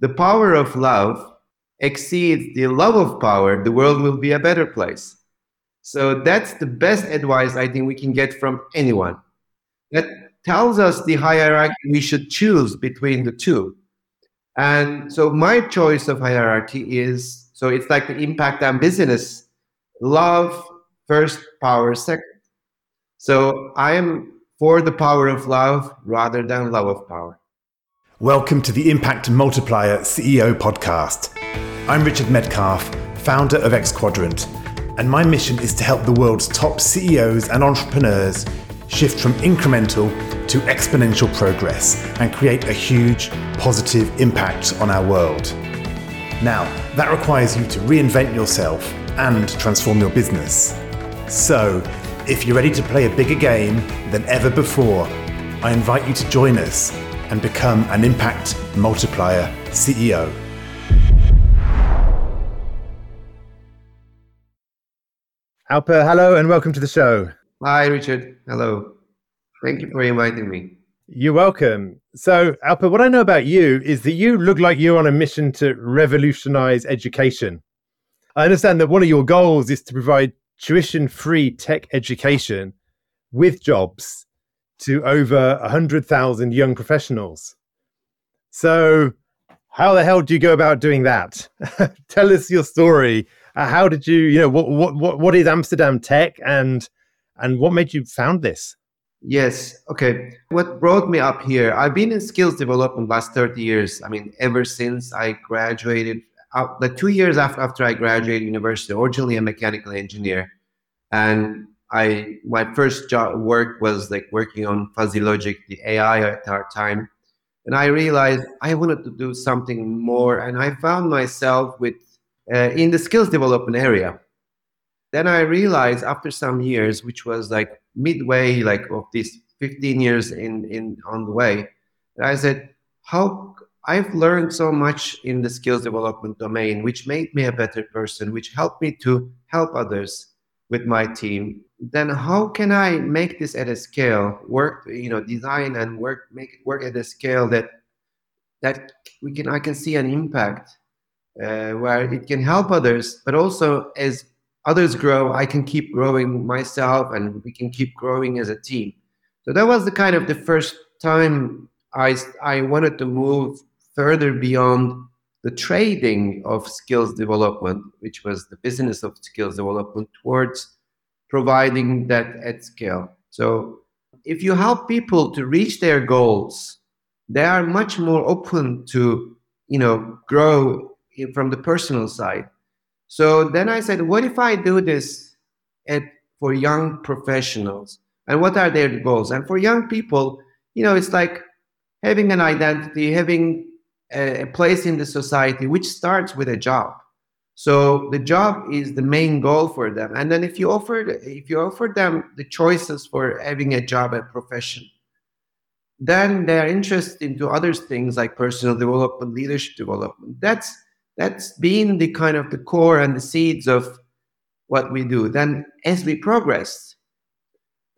the power of love exceeds the love of power, the world will be a better place. So that's the best advice I think we can get from anyone. That tells us the hierarchy we should choose between the two. And so my choice of hierarchy is so it's like the impact on business love first, power second. So I am for the power of love rather than love of power. Welcome to the Impact Multiplier CEO podcast. I'm Richard Metcalf, founder of X Quadrant, and my mission is to help the world's top CEOs and entrepreneurs shift from incremental to exponential progress and create a huge positive impact on our world. Now, that requires you to reinvent yourself and transform your business. So, if you're ready to play a bigger game than ever before, I invite you to join us and become an impact multiplier CEO. Alper, hello and welcome to the show. Hi, Richard. Hello. Thank you for inviting me. You're welcome. So, Alper, what I know about you is that you look like you're on a mission to revolutionize education. I understand that one of your goals is to provide tuition free tech education with jobs to over 100,000 young professionals. So, how the hell do you go about doing that? Tell us your story. Uh, how did you, you know, what, what, what, is Amsterdam Tech and, and what made you found this? Yes. Okay. What brought me up here? I've been in skills development last 30 years. I mean, ever since I graduated, uh, like two years after, after I graduated university, originally a mechanical engineer. And I my first job work was like working on fuzzy logic, the AI at our time, and I realized I wanted to do something more, and I found myself with uh, in the skills development area. Then I realized after some years, which was like midway, like of these 15 years in in on the way, I said, how I've learned so much in the skills development domain, which made me a better person, which helped me to help others with my team then how can i make this at a scale? Work you know design and work make it work at a scale that that we can i can see an impact uh, where it can help others but also as others grow i can keep growing myself and we can keep growing as a team. So that was the kind of the first time i i wanted to move further beyond the trading of skills development, which was the business of skills development, towards providing that at scale. So if you help people to reach their goals, they are much more open to, you know, grow from the personal side. So then I said, what if I do this at, for young professionals? And what are their goals? And for young people, you know, it's like having an identity, having a, place in the society which starts with a job so the job is the main goal for them. And then if you offer if you offer them the choices for having a job and profession then they're interested into other things like personal development leadership development. That's that's been the kind of the core and the seeds of what we do. Then as we progress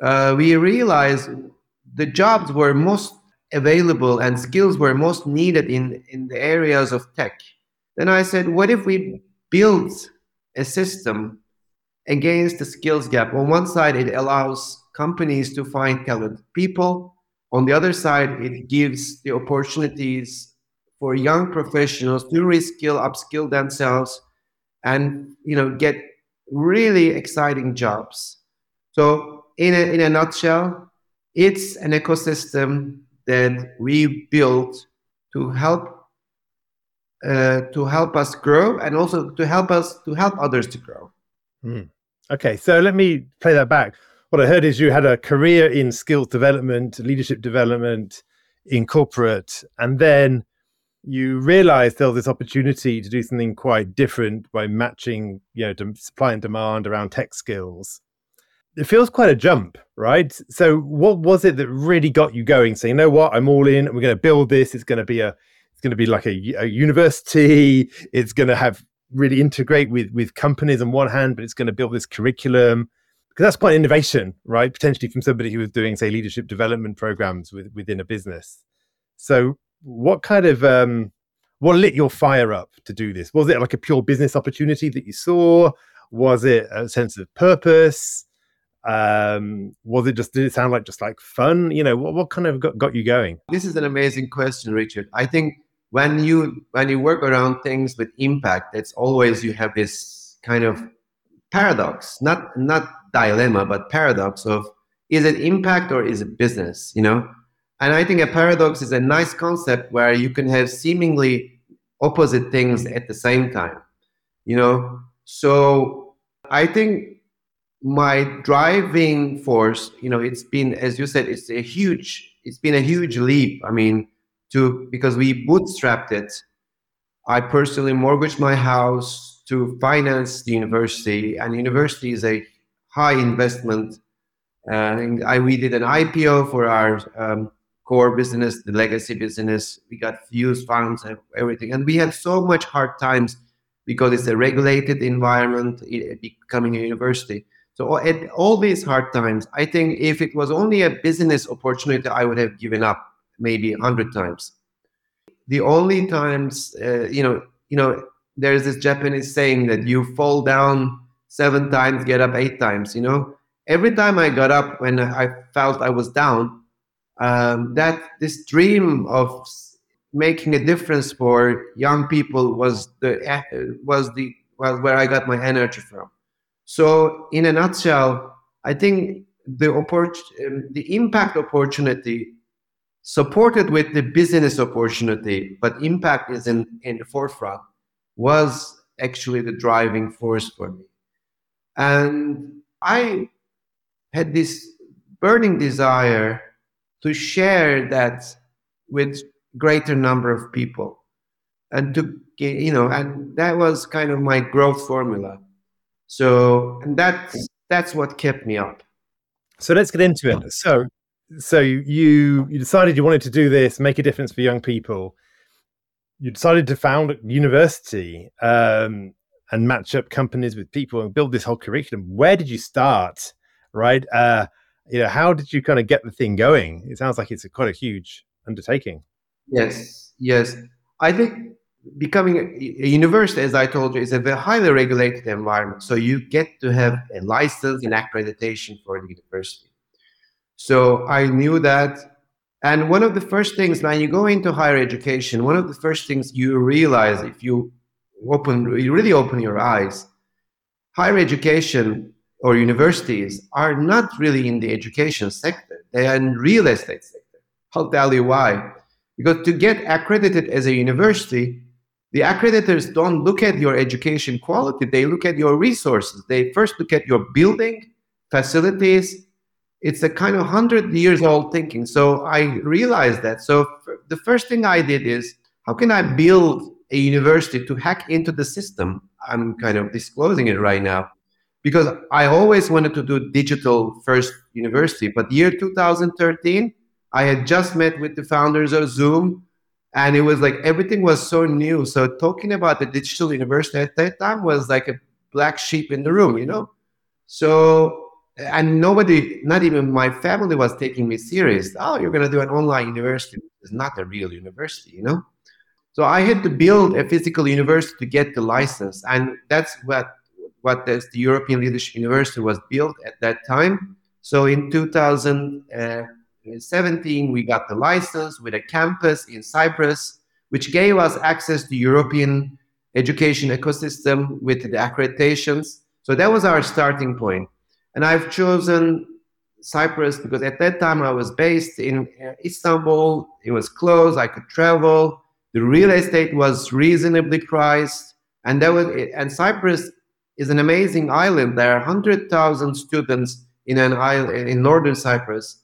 uh, we realize the jobs were most available and skills were most needed in, in the areas of tech. Then I said, what if we build a system against the skills gap? On one side, it allows companies to find talented people. On the other side, it gives the opportunities for young professionals to reskill, upskill themselves, and you know get really exciting jobs. So, in a, in a nutshell, it's an ecosystem that we built to help uh, to help us grow and also to help us to help others to grow. Mm. Okay, so let me play that back. What I heard is you had a career in skills development, leadership development in corporate, and then you realized there was this opportunity to do something quite different by matching, you know, supply and demand around tech skills it feels quite a jump, right? So, what was it that really got you going? Saying, you know what, I'm all in. We're going to build this. It's going to be a, it's going to be like a, a university. It's going to have really integrate with with companies on one hand, but it's going to build this curriculum because that's quite innovation, right? Potentially from somebody who was doing, say, leadership development programs with, within a business. So, what kind of um, what lit your fire up to do this? Was it like a pure business opportunity that you saw? Was it a sense of purpose? Um, was it just, did it sound like just like fun? You know, what, what kind of got, got you going? This is an amazing question, Richard. I think when you when you work around things with impact, it's always you have this kind of paradox, not not dilemma, but paradox of is it impact or is it business? You know, and I think a paradox is a nice concept where you can have seemingly opposite things at the same time. You know, so I think my driving force, you know, it's been, as you said, it's a huge, it's been a huge leap. I mean, to because we bootstrapped it. I personally mortgaged my house to finance the university, and university is a high investment. Uh, I we did an IPO for our um, core business, the legacy business. We got fused funds and everything. And we had so much hard times because it's a regulated environment, becoming a university. So at all these hard times, I think if it was only a business opportunity, I would have given up maybe a hundred times. The only times, uh, you know, you know, there's this Japanese saying that you fall down seven times, get up eight times. You know, every time I got up when I felt I was down, um, that this dream of making a difference for young people was the was the was where I got my energy from. So, in a nutshell, I think the oppor- um, the impact opportunity supported with the business opportunity, but impact is in, in the forefront, was actually the driving force for me. And I had this burning desire to share that with greater number of people and to you know and that was kind of my growth formula. So and that's that's what kept me up. So let's get into it. So so you you decided you wanted to do this make a difference for young people you decided to found a university um, and match up companies with people and build this whole curriculum where did you start right uh, you know, how did you kind of get the thing going? It sounds like it's a, quite a huge undertaking. Yes, yes. I think becoming a, university, as I told you, is a highly regulated environment. So you get to have a license and accreditation for the university. So I knew that. And one of the first things when you go into higher education, one of the first things you realize if you open, you really open your eyes, higher education or universities are not really in the education sector. They are in real estate sector. I'll tell you why. Because to get accredited as a university, the accreditors don't look at your education quality. They look at your resources. They first look at your building, facilities. It's a kind of hundred years old thinking. So I realized that. So the first thing I did is how can I build a university to hack into the system? I'm kind of disclosing it right now because I always wanted to do digital first university. But year 2013, I had just met with the founders of Zoom, and it was like everything was so new. So talking about the digital university at that time was like a black sheep in the room, you know. So and nobody, not even my family, was taking me serious. Oh, you're going to do an online university? It's not a real university, you know. So I had to build a physical university to get the license, and that's what what the European Leadership University was built at that time. So in 2017, uh, we got the license with a campus in Cyprus, which gave us access to European education ecosystem with the accreditations. So that was our starting point. And I've chosen Cyprus because at that time I was based in uh, Istanbul. It was close. I could travel. The real estate was reasonably priced, and that was and Cyprus is an amazing island. There are 100,000 students in an island in northern Cyprus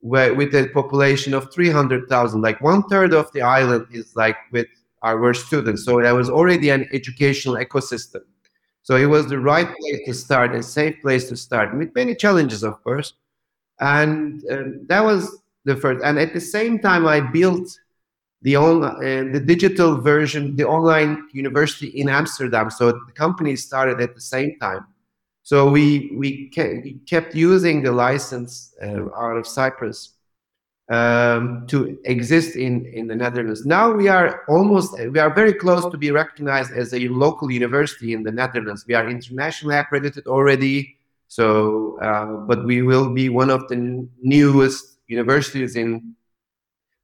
where, with a population of 300,000. Like one third of the island is like with our students. So there was already an educational ecosystem. So it was the right place to start, a safe place to start, with many challenges, of course. And um, that was the first. And at the same time, I built the on, uh, the digital version, the online university in Amsterdam. So the company started at the same time. So we we, ke- we kept using the license uh, out of Cyprus, um, to exist in, in the Netherlands. Now we are almost, we are very close to be recognized as a local university in the Netherlands. We are internationally accredited already. So, uh, but we will be one of the newest universities in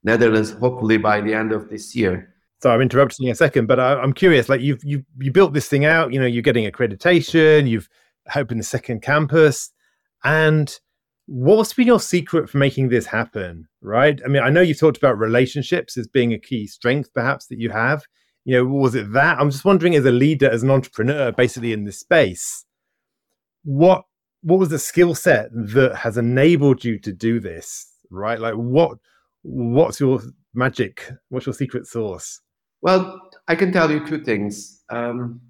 Netherlands, hopefully by the end of this year. So I'm interrupting a second, but I, am curious. Like you've you you built this thing out. You know, you're getting accreditation. You've opened the second campus, and what's been your secret for making this happen right? I mean i know you've talked about relationships as being a key strength perhaps that you have. You know was it that? I'm just wondering as a leader as an entrepreneur basically in this space what what was the skill set that has enabled you to do this right? Like what what's your magic? What's your secret sauce? Well i can tell you two things. Um,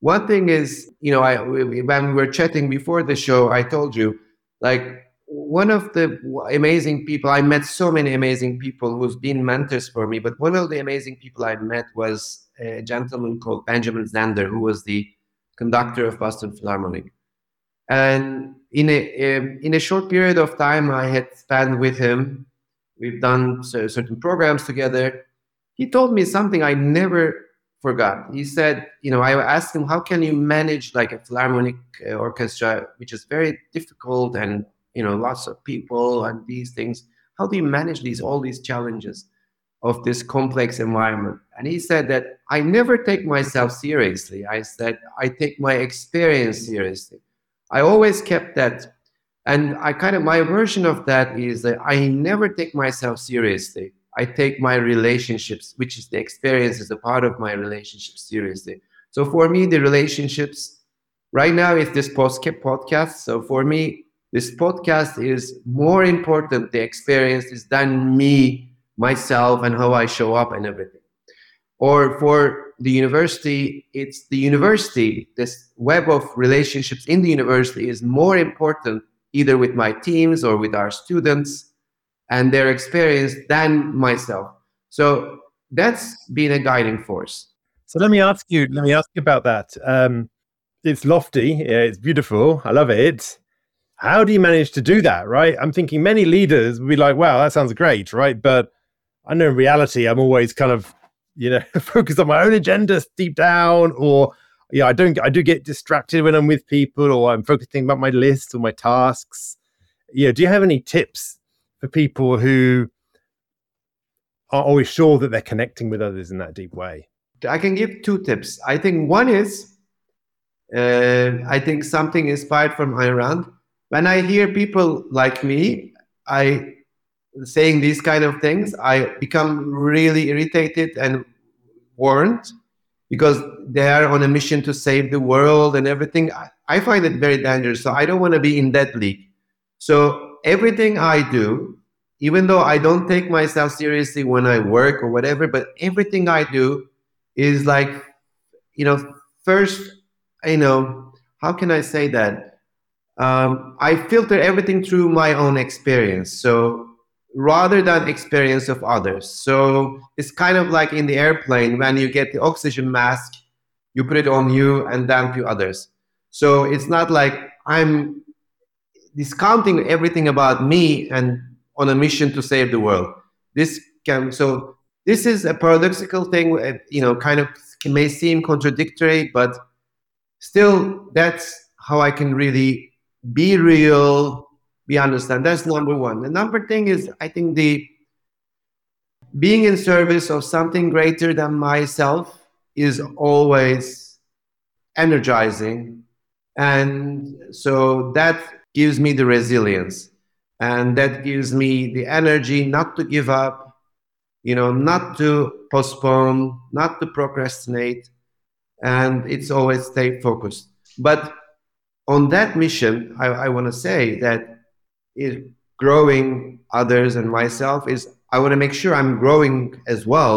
one thing is you know i when we were chatting before the show i told you like one of the amazing people I met so many amazing people who's been mentors for me, but one of the amazing people I met was a gentleman called Benjamin Zander, who was the conductor of Boston Philharmonic. And in a in a short period of time I had spent with him, we've done certain programs together. He told me something I never forgot. He said, you know, I asked him, how can you manage like a philharmonic uh, orchestra, which is very difficult and you know lots of people and these things. How do you manage these all these challenges of this complex environment? And he said that i never take myself seriously. I said i take my experience seriously. I always kept that. And i kind of my version of that is that i never take myself seriously. I take my relationships which is the experience as a part of my relationships seriously. So for me the relationships right now is this podcast so for me this podcast is more important the experience is than me myself and how i show up and everything. Or for the university it's the university. This web of relationships in the university is more important either with my teams or with our students and their experience than myself. So that's been a guiding force. So let me ask you let me ask you about that. Um, it's lofty it's beautiful i love it how do you manage to do that right? I'm thinking many leaders would be like wow that sounds great right? But i know in reality i'm always kind of you know focused on my own agenda deep down or yeah i don't i do get distracted when i'm with people or i'm focusing about my list or my tasks. Yeah do you have any tips for people who are always sure that they're connecting with others in that deep way? I can give two tips. I think one is uh, i think something inspired from Rand when I hear people like me, I saying these kind of things, I become really irritated and warned because they are on a mission to save the world and everything. I, I find it very dangerous. So I don't want to be in that league. So everything I do, even though I don't take myself seriously when I work or whatever, but everything I do is like, you know, first, you know, how can I say that? Um, I filter everything through my own experience. So rather than experience of others. So it's kind of like in the airplane when you get the oxygen mask, you put it on you and then to others. So it's not like I'm discounting everything about me and on a mission to save the world. This can so this is a paradoxical thing. Uh, you know, kind of may seem contradictory, but still, that's how I can really be real, be understand. That's number one. The number thing is, I think the being in service of something greater than myself is always energizing. And so that gives me the resilience and that gives me the energy not to give up, you know, not to postpone, not to procrastinate. And it's always stay focused. But on that mission, I, I want to say that is growing others and myself is I want to make sure I'm growing as well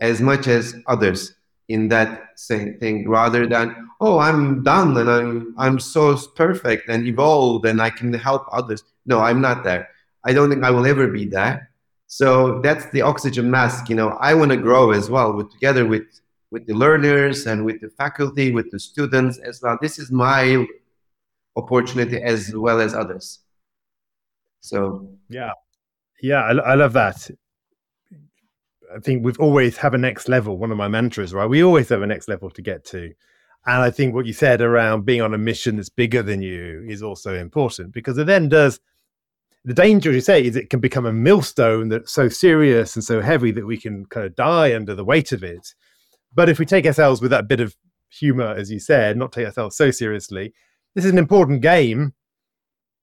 as much as others in that same thing rather than oh I'm done and I'm I'm so perfect and evolved and I can help others. No, I'm not there. I don't think I will ever be there. So that's the oxygen mask. You know, I want to grow as well with together with with the learners and with the faculty, with the students as well. This is my opportunity as well as others. So yeah, Yeah, I, I love that. I think we've always have a next level. One of my mantras, right? We always have a next level to get to. And I think what you said around being on a mission that's bigger than you is also important because it then does the danger, you say, is it can become a millstone that's so serious and so heavy that we can kind of die under the weight of it. But if we take ourselves with that bit of humor, as you said, not take ourselves so seriously, this is an important game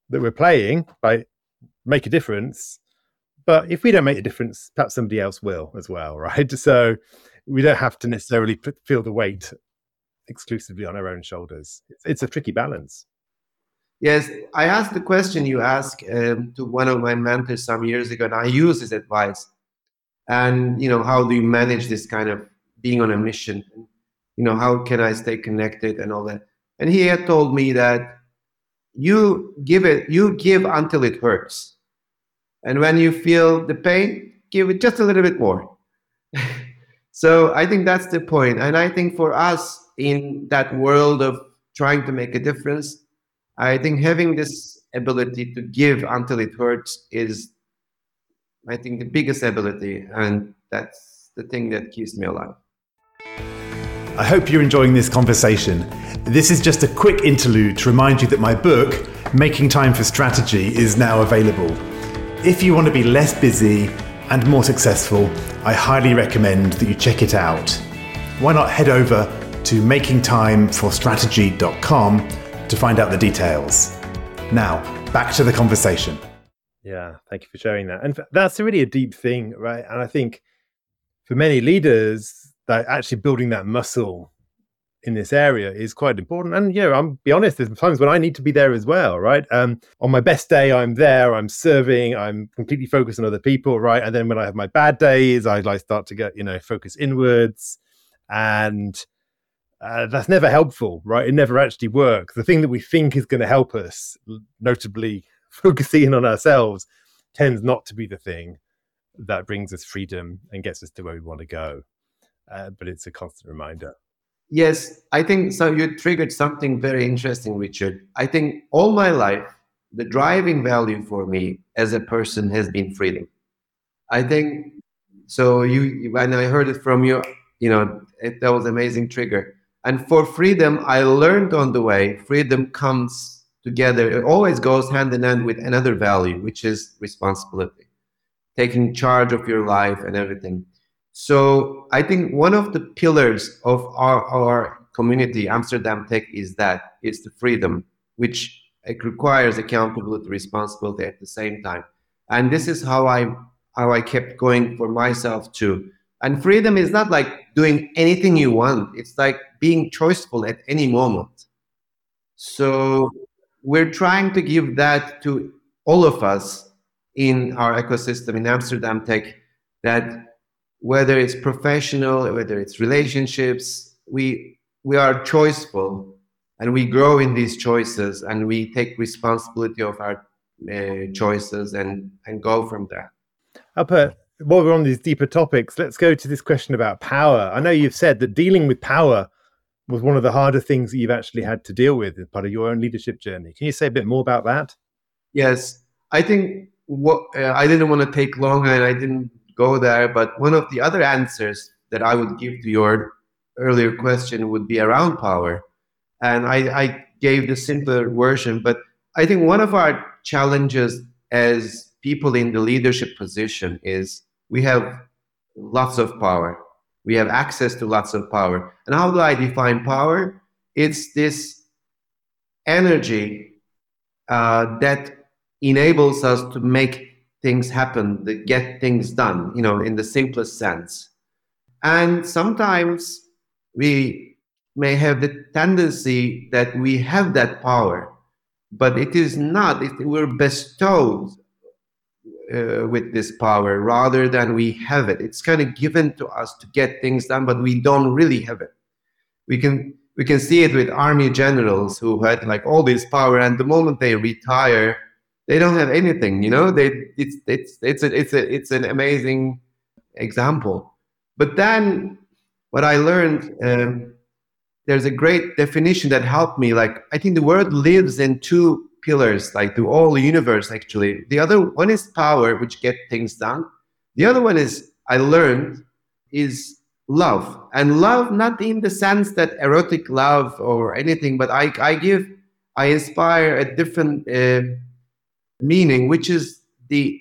that we're playing right? make a difference. But if we don't make a difference, perhaps somebody else will as well, right? So we don't have to necessarily feel the weight exclusively on our own shoulders. It's, a tricky balance. Yes, I asked the question you asked um, to one of my mentors some years ago, and I use his advice. And you know, how do you manage this kind of being on a mission? You know, how can I stay connected and all that? And he had told me that you give it, you give until it hurts, and when you feel the pain, give it just a little bit more. so I think that's the point. point, and I think for us in that world of trying to make a difference, I think having this ability to give until it hurts is, I think, the biggest ability, and that's the thing that keeps me alive. I hope you're enjoying this conversation. This is just a quick interlude to remind you that my book, Making Time for Strategy, is now available. If you want to be less busy and more successful, I highly recommend that you check it out. Why not head over to makingtimeforstrategy.com to find out the details. Now, back to the conversation. Yeah, thank you for sharing that. And that's really a deep thing, right? And I think for many leaders, that actually building that muscle in this area is quite important. And yeah, I'm be honest, there's times when I need to be there as well, right? Um, on my best day, I'm there, I'm serving, I'm completely focused on other people, right? And then when I have my bad days, I like start to get, you know, focus inwards. And uh, that's never helpful, right? It never actually works. The thing that we think is going to help us, notably focusing on ourselves, tends not to be the thing that brings us freedom and gets us to where we want to go. Uh, but it's a constant reminder. Yes, I think so. You triggered something very interesting, Richard. I think all my life, the driving value for me as a person has been freedom. I think so. You, when I heard it from you, you know, it, that was amazing trigger. And for freedom, I learned on the way, freedom comes together. It always goes hand in hand with another value, which is responsibility, taking charge of your life and everything. So I think one of the pillars of our, our community, Amsterdam Tech, is that it's the freedom, which requires accountability, responsibility at the same time. And this is how I how I kept going for myself too. And freedom is not like doing anything you want. It's like being choiceful at any moment. So we're trying to give that to all of us in our ecosystem in Amsterdam Tech that whether it's professional, whether it's relationships, we we are choiceful and we grow in these choices and we take responsibility of our uh, choices and and go from there. Alper, while we're on these deeper topics, let's go to this question about power. I know you've said that dealing with power was one of the harder things that you've actually had to deal with as part of your own leadership journey. Can you say a bit more about that? Yes, I think what uh, I didn't want to take long and I didn't go there, but one of the other answers that I would give to your earlier question would be around power. And I, I gave the simpler version, but I think one of our challenges as people in the leadership position is we have lots of power. We have access to lots of power. And how do I define power? It's this energy uh, that enables us to make things happen, that get things done, you know, in the simplest sense. And sometimes we may have the tendency that we have that power, but it is not. If we're bestowed uh, with this power rather than we have it. It's kind of given to us to get things done, but we don't really have it. We can we can see it with army generals who had like all this power, and the moment they retire, they don't have anything. You know, they it's it's it's a, it's a, it's an amazing example. But then, what I learned. Um, there's a great definition that helped me. Like, I think the world lives in two pillars, like the universe actually. The other one is power, which get things done. The other one is I learned is love, and love not in the sense that erotic love or anything, but I I give I inspire a different uh, meaning, which is the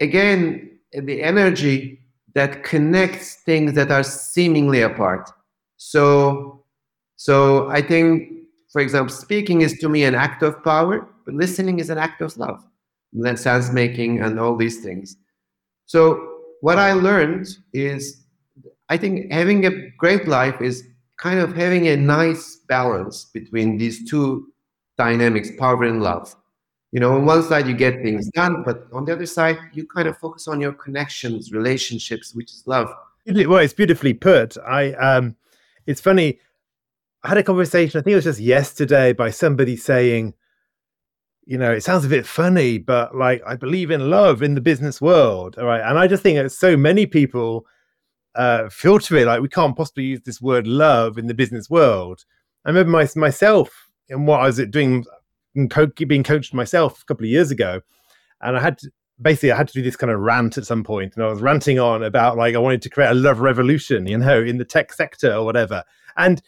again the energy that connects things that are seemingly apart. So so I think for example, speaking is to me an act of power, but listening is an act of love. And sense making and all these things. So what I learned is I think having a great life is kind of having a nice balance between these two dynamics, power and love. You know, on one side you get things done, but on the other side you kind of focus on your connections, relationships, which is love. Well, it's beautifully put. I um it's funny I had a conversation, I think it was just yesterday, by somebody saying, you know, it sounds a bit funny, but like I believe in love in the business world. All right. And I just think that so many people uh, filter it like we can't possibly use this word love in the business world. I remember my, myself and what I was doing, being coached myself a couple of years ago. And I had to, basically I had to do this kind of rant at some point, and I was ranting on about like I wanted to create a love revolution, you know, in the tech sector or whatever. And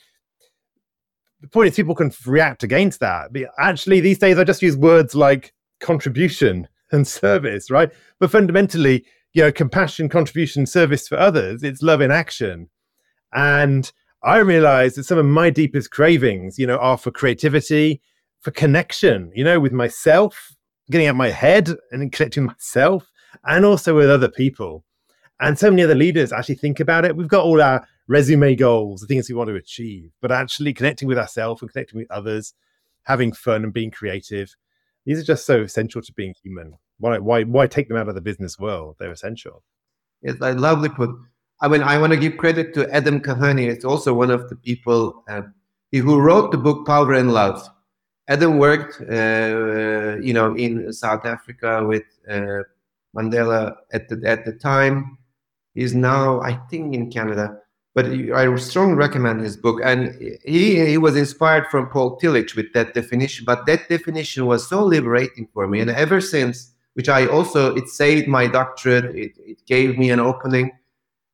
the point is people can react against that. But actually, these days I just use words like contribution and service, right? But fundamentally, you know, compassion, contribution, service for others, it's love in action. And I realize that some of my deepest cravings, you know, are for creativity, for connection, you know, with myself, getting out my head and connecting myself, and also with other people. And so many other leaders actually think about it. We've got all our resume goals, the things we want to achieve, but actually connecting with ourselves and connecting with others, having fun and being creative. These are just so essential to being human. Why, why, why take them out of the business world? They're essential. It's like lovely put. I mean, I want to give credit to Adam Kahane. It's also one of the people uh, who wrote the book Power and Love. Adam worked, uh, you know, in South Africa with uh, Mandela at the at the time. He's now, I think, in Canada but I strongly recommend his book. And he, he was inspired from Paul Tillich with that definition, but that definition was so liberating for me. And ever since, which I also, it saved my doctorate, it, it gave me an opening.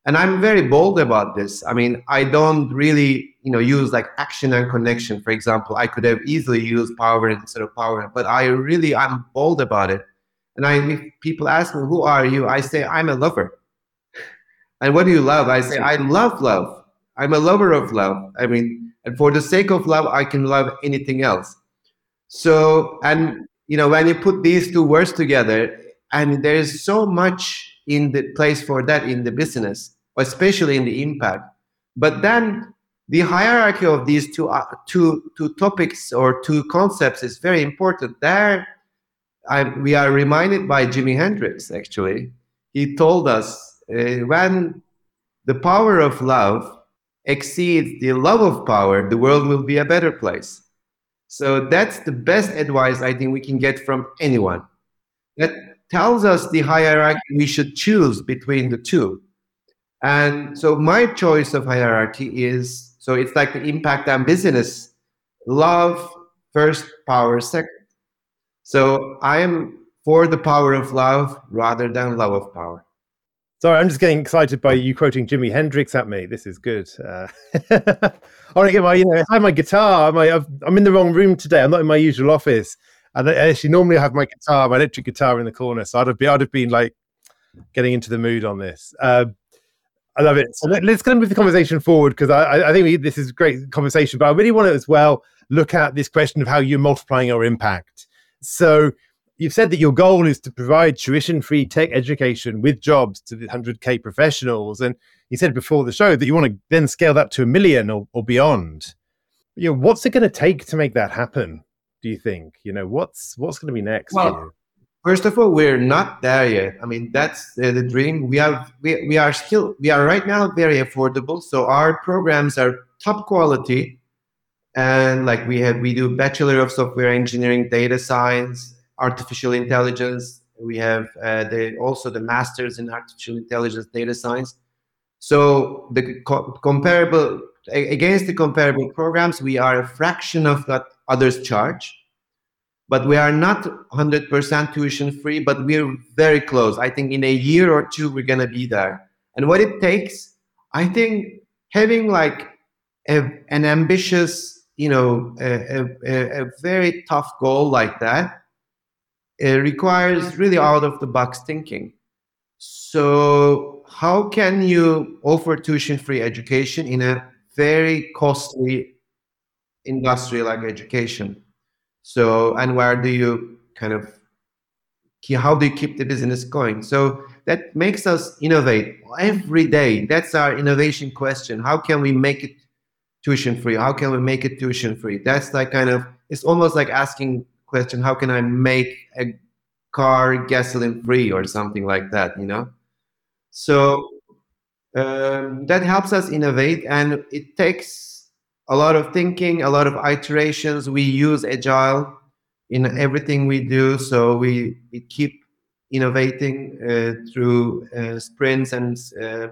And I'm very bold about this. I mean, I don't really, you know, use like action and connection. For example, I could have easily used power instead of power, but I really, I'm bold about it. And I, if people ask me, who are you? I say, I'm a lover. And what do you love? I say, I love love. I'm a lover of love. I mean, and for the sake of love, I can love anything else. So, and you know, when you put these two words together, and there's so much in the place for that in the business, especially in the impact. But then the hierarchy of these two, uh, two, two topics or two concepts is very important. There, I, we are reminded by Jimi Hendrix, actually. He told us uh, when the power of love exceeds the love of power, the world will be a better place. So that's the best advice I think we can get from anyone. That tells us the hierarchy we should choose between the two. And so my choice of hierarchy is so it's like the impact on business love first, power second. So I am for the power of love rather than love of power. Sorry, I'm just getting excited by you quoting Jimi Hendrix at me. This is good. Uh, I want to get my, you know, I have my guitar. My, i am in the wrong room today. I'm not in my usual office. And I actually normally have my guitar, my electric guitar in the corner. So I'd have been, I'd have been like getting into the mood on this. Uh, I love it. So let, us kind of move the conversation forward because I, I think we, this is a great conversation. But I really want to as well look at this question of how you're multiplying your impact. So you've said that your goal is to provide tuition free tech education with jobs to the 100K professionals. And you said before the show that you want to then scale that to a million or, or beyond. You know, what's it going to take to make that happen? Do you think? You know, what's what's going to be next? Well, first of all, we're not there yet. I mean, that's the, the dream. We have we, we are still we are right now very affordable. So our programs are top quality, and like we have we do bachelor of software engineering, data science, artificial intelligence. We have uh, the, also the masters in artificial intelligence data science. So the co- comparable against the comparable programs, we are a fraction of what others charge. But we are not 100% tuition free, but we're very close. I think in a year or two, we're going to be there. And what it takes, I think having like a, an ambitious, you know, a, a, a very tough goal like that, it requires really out of the box thinking. So, how can you offer tuition free education in a very costly industry like education? So, and where do you kind of, how do you keep the business going? So, that makes us innovate every day. That's our innovation question. How can we make it tuition free? How can we make it tuition free? That's like kind of, it's almost like asking question, how can I make a car gasoline free or something like that, you know? So um, that helps us innovate and it takes a lot of thinking, a lot of iterations. We use agile in everything we do. So we, we keep innovating uh, through uh, sprints and uh,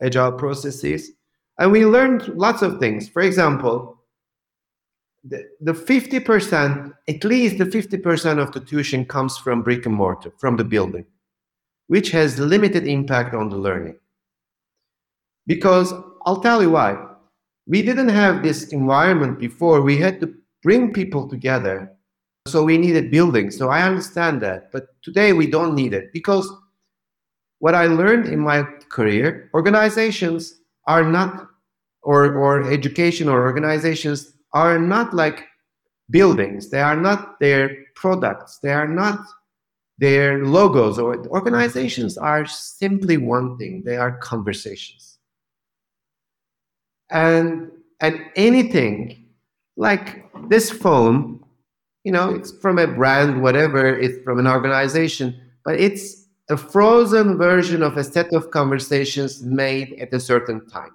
agile processes. And we learned lots of things. For example, the, the 50%, at least the 50% of the tuition comes from brick and mortar, from the building, which has limited impact on the learning. Because I'll tell you why. We didn't have this environment before. We had to bring people together. So we needed buildings. So I understand that. But today we don't need it because what I learned in my career, organizations are not, or, or education or organizations are not like buildings. They are not their products. They are not their logos or organizations are simply one thing. They are conversations. And and anything like this phone, you know, it's from a brand, whatever, it's from an organization, but it's a frozen version of a set of conversations made at a certain time.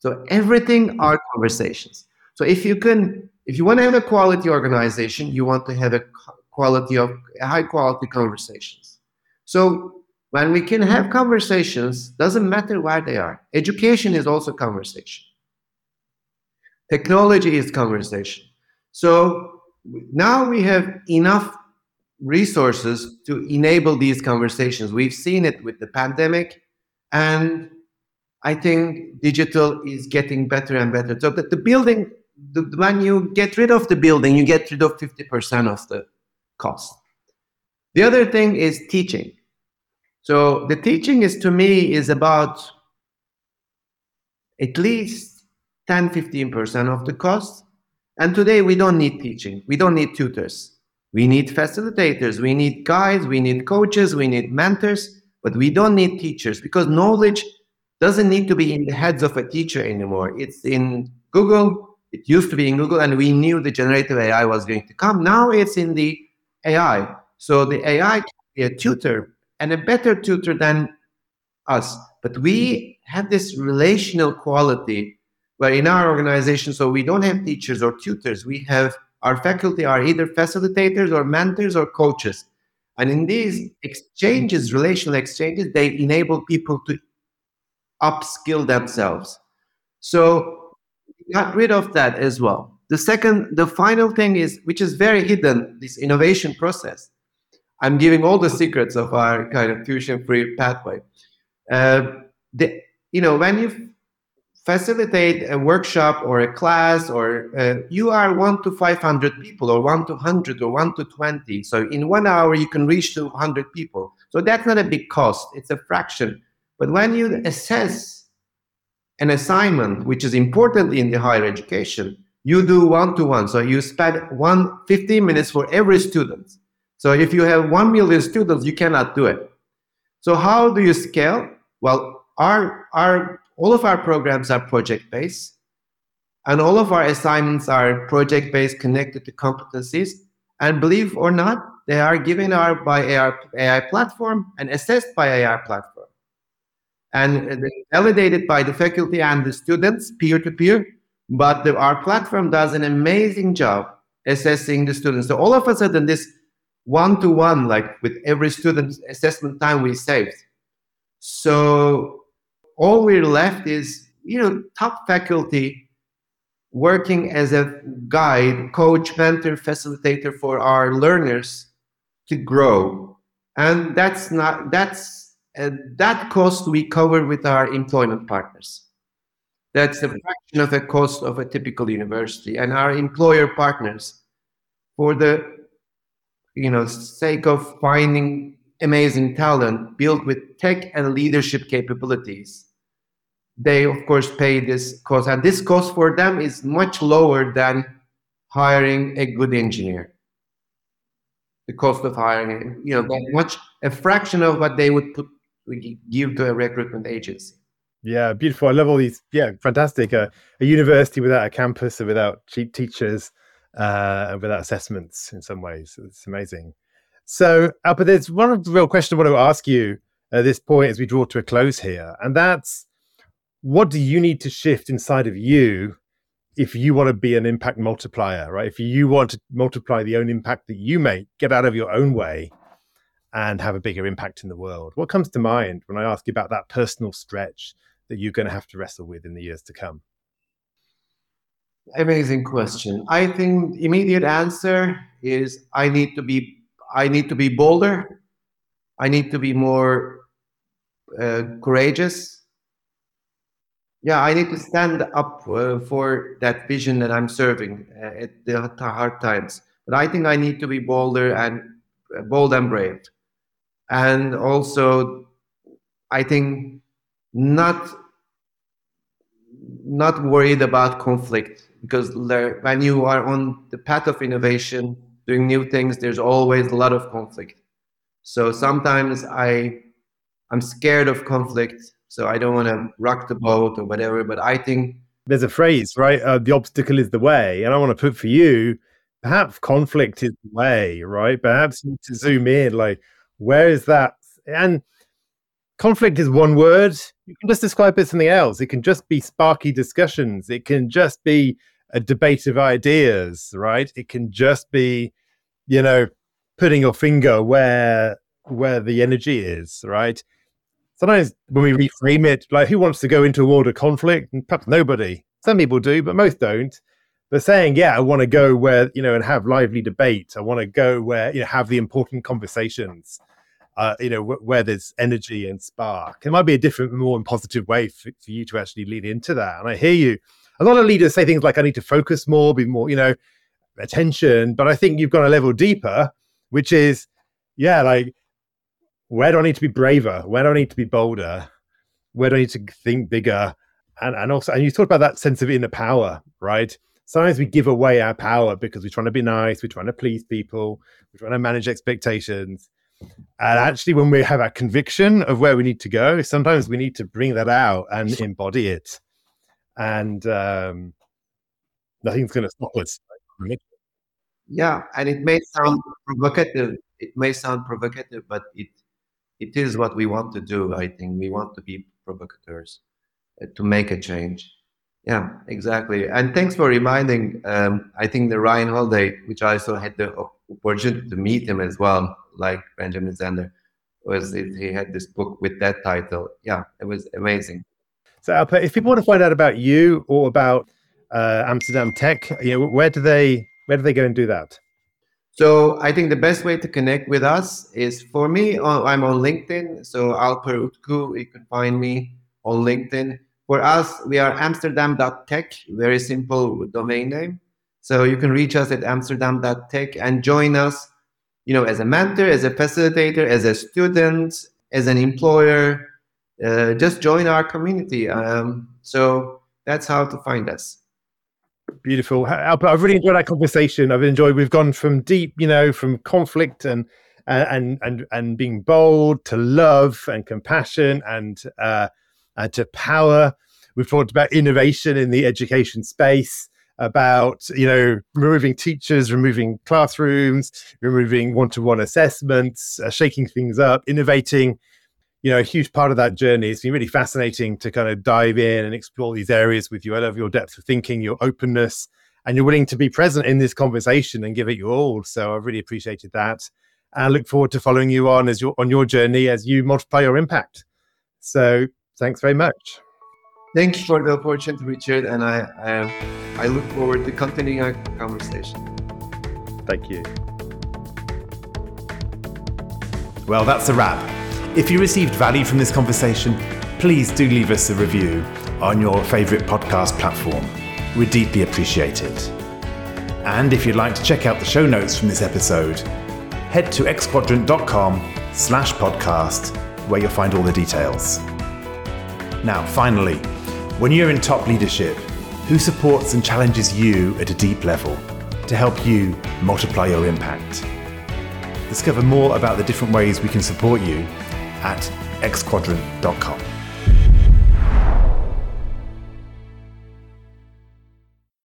So everything are conversations. So if you can, if you want to have a quality organization, you want to have a quality of high quality conversations. So when we can have conversations, doesn't matter where they are. Education is also conversation. Technology is conversation. So now we have enough resources to enable these conversations. We've seen it with the pandemic, and I think digital is getting better and better. So that the building the, when you get rid of the building, you get rid of 50% of the cost. The other thing is teaching. So the teaching is to me is about at least 10 15% of the cost. And today we don't need teaching. We don't need tutors. We need facilitators, we need guides, we need coaches, we need mentors, but we don't need teachers because knowledge doesn't need to be in the heads of a teacher anymore. It's in Google, it used to be in Google, and we knew the generative AI was going to come. Now it's in the AI. So the AI can be a tutor and a better tutor than us. But we hmm. have this relational quality where in our organization, so we don't have teachers or tutors. We have our faculty are either facilitators or mentors or coaches. And in these exchanges, relational exchanges, they enable people to upskill themselves. So got rid of that as well. The second, the final thing is, which is very hidden, this innovation process. I'm giving all the secrets of our kind of tuition-free pathway. Uh, the, you know, when you facilitate a workshop or a class, or uh, you are one to 500 people, or one to 100, or one to 20. So in one hour, you can reach to 100 people. So that's not a big cost; it's a fraction. But when you assess an assignment, which is important in the higher education, you do one to one. So you spend one 15 minutes for every student. So if you have 1 million students, you cannot do it. So how do you scale? Well, our, our, all of our programs are project based and all of our assignments are project based connected to competencies. And believe or not, they are given our by AI, AI platform and assessed by AI platform and validated by the faculty and the students peer to peer. But the, our platform does an amazing job assessing the students. So all of a sudden, this one to one, like with every student assessment time we saved. So all we're left is, you know, top faculty working as a guide, coach, mentor, facilitator for our learners to grow. And that's not that's uh, that cost we cover with our employment partners. That's a fraction of the cost of a typical university. And our employer partners, for the you know sake of finding amazing talent built with tech and leadership capabilities, they of course pay this cost. And this cost for them is much lower than hiring a good engineer. The cost of hiring, you know, much a fraction of what they would put give to a recruitment agency. Yeah, beautiful. I love all these. Yeah, fantastic. Uh, a university without a campus and without cheap teachers, uh, without assessments in some ways. It's amazing. So, Alper, there's one real question I want to ask you at this point as we draw to a close here, and that's what do you need to shift inside of you if you want to be an impact multiplier, right? If you want to multiply the own impact that you make, get out of your own way and have a bigger impact in the world. What comes to mind when I ask you about that personal stretch that you're going to have to wrestle with in the years to come? Amazing question. I think immediate answer is I need to be I need to be bolder. I need to be more uh, courageous. Yeah, I need to stand up uh, for that vision that I'm serving uh, at the hard times. But I think I need to be bolder and uh, bold and brave. And also, I think not not worried about conflict because when you are on the path of innovation doing new things there's always a lot of conflict. So sometimes i i'm scared of conflict so i don't want to rock the boat or whatever but i think there's a phrase right uh, the obstacle is the way and i want to put for you perhaps conflict is the way right? Perhaps to zoom in like where is that? And conflict is one word. You can just describe it as something else. It can just be sparky discussions. It can just be a debate of ideas, right? It can just be, you know, putting your finger where where the energy is, right? Sometimes when we reframe it, like who wants to go into a world of conflict? Perhaps nobody. Some people do, but most don't. They're saying, yeah, I want to go where, you know, and have lively debate. I want to go where, you know, have the important conversations uh, you know, w- where there's energy and spark. It might be a different, more positive way for, for you to actually lean into that. And I hear you. A lot of leaders say things like, I need to focus more, be more, you know, attention. But I think you've gone a level deeper, which is, yeah, like, where do I need to be braver? Where do I need to be bolder? Where do I need to think bigger? And, and also, and you talked about that sense of inner power, right? Sometimes we give away our power because we're trying to be nice, we're trying to please people, we're trying to manage expectations and actually, when we have a conviction of where we need to go, sometimes we need to bring that out and embody it. And um, nothing's going to stop us. Yeah, and it may sound provocative. It may sound provocative, but it it is what we want to do. I think we want to be provocateurs uh, to make a change. Yeah, exactly. And thanks for reminding. Um, I think the Ryan Holiday, which I also had the opportunity to meet him as well like Benjamin Zander was he had this book with that title. Yeah, it was amazing. So Alper, if people want to find out about you or about uh, Amsterdam Tech, you know, where do they where do they go and do that? So I think the best way to connect with us is for me. Uh, I'm on LinkedIn, so Alper Utku. You can find me on LinkedIn. For us, we are Amsterdam.tech, very simple domain name. So you can reach us at Amsterdam.tech and join us you know, as a mentor, as a facilitator, as a student, as an employer, uh, just join our community. Um, so that's how to find us. Beautiful. I've really enjoyed that conversation. I've enjoyed. We've gone from deep, you know, from conflict and and and and being bold to love and compassion and uh, and to power. We've talked about innovation in the education space about you know removing teachers removing classrooms removing one-to-one assessments uh, shaking things up innovating. You know a huge part of that journey it's been really fascinating to kind of dive in and explore these areas with you. I love your depth of thinking your openness and you're willing to be present in this conversation and give it your all. So i've really appreciated that. And i look forward to following you on as your on your journey as you multiply your impact. So thanks very much Thank you for the opportunity, Richard, and I I, I look forward to continuing our conversation. Thank you. Well, that's a wrap. If you received value from this conversation, please do leave us a review on your favourite podcast platform. We'd deeply appreciate it. And if you'd like to check out the show notes from this episode, head to xquadrant.com slash podcast where you'll find all the details. Now, finally, when you're in top leadership, who supports and challenges you at a deep level to help you multiply your impact? Discover more about the different ways we can support you at xquadrant.com.